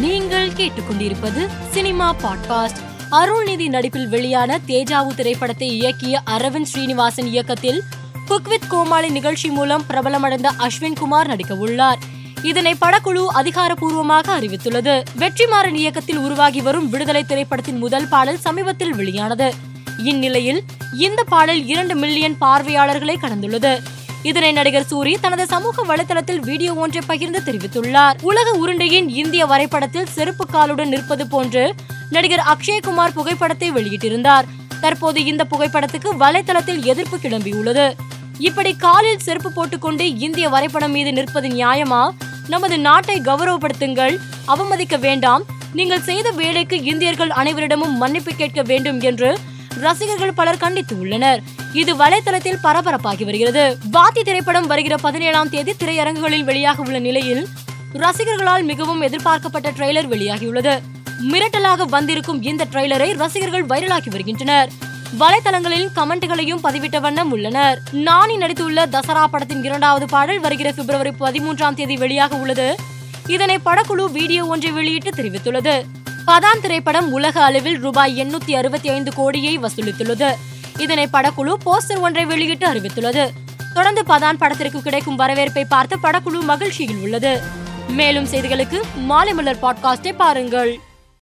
நீங்கள் கேட்டுக்கொண்டிருப்பது cinema podcast. Arulnithi நடிப்பில் வெளியான தேஜாவு திரைப்படத்தை இயக்கிய அரவிந்த் ஸ்ரீனிவாசன் இயக்கத்தில் குக் வித் கோமாளி நிகழ்ச்சி மூலம் பிரபலமடைந்த அஸ்வின் குமார் நடிக்க உள்ளார் இதனை படக்குழு அதிகாரப்பூர்வமாக அறிவித்துள்ளது. வெற்றிமாறன் இயக்கத்தில் உருவாகி வரும் விடுதலை திரைப்படத்தின் முதல் பாடல் சமீபத்தில் வெளியானது. இந்நிலையில் இந்த பாடல் இரண்டு மில்லியன் பார்வையாளர்களை கடந்துள்ளது. இதனை நடிகர் சூரி தனது சமூக வலைதளத்தில் வீடியோ ஒன்றை பகிர்ந்து தெரிவித்துள்ளார். உலக உருண்டையின் இந்திய வரைபடத்தில் செருப்பு காலுடன் நிற்பது போன்று நடிகர் அக்ஷய்குமார் புகைப்படத்தை வெளியிட்டிருந்தார். தற்போது இந்த புகைப்படத்துக்கு வலைதளத்தில் எதிர்ப்பு கிளம்பியுள்ளது. இப்படி காலில் செருப்பு போட்டுக்கொண்டு இந்திய வரைபடம் மீது நிற்பது நியாயமா? நமது நாட்டை கௌரவப்படுத்துங்கள். அவமதிக்க வேண்டாம். நீங்கள் செய்த வேலைக்கு இந்தியர்கள் அனைவரிடமும் மன்னிப்பு கேட்க வேண்டும் என்று ரசிகர்கள் பலர் கண்டித்து உள்ளனர். இது வலைதளத்தில் பரபரப்பாகி வருகிறது. வாத்தி திரைப்படம் வருகிற பதினேழாம் தேதி திரையரங்குகளில் வெளியாக உள்ள நிலையில் ரசிகர்களால் மிகவும் எதிர்பார்க்கப்பட்ட ட்ரெய்லர் வெளியாகியுள்ளது. மிரட்டலாக வந்திருக்கும் இந்த ட்ரெய்லரை ரசிகர்கள் வைரலாகி வருகின்றனர். வலைதளங்களில் கமெண்ட்களையும் பதிவிட்ட வண்ணம் உள்ளனர். நானி நடித்துள்ள தசரா படத்தின் இரண்டாவது பாடல் வருகிற பிப்ரவரி பதிமூன்றாம் தேதி வெளியாக உள்ளது. இதனை படக்குழு வீடியோ ஒன்றை வெளியிட்டு தெரிவித்துள்ளது. பதான் திரைப்படம் உலக அளவில் ரூபாய் எண்ணூத்தி அறுபத்தி ஐந்து கோடியை வசூலித்துள்ளது. இதனை படக்குழு போஸ்டர் ஒன்றை வெளியிட்டு அறிவித்துள்ளது. தொடர்ந்து பதான் படத்திற்கு கிடைக்கும் வரவேற்பை பார்த்து படக்குழு மகிழ்ச்சியில் உள்ளது. மேலும் செய்திகளுக்கு மாலை மலர் பாட்காஸ்டை பாருங்கள்.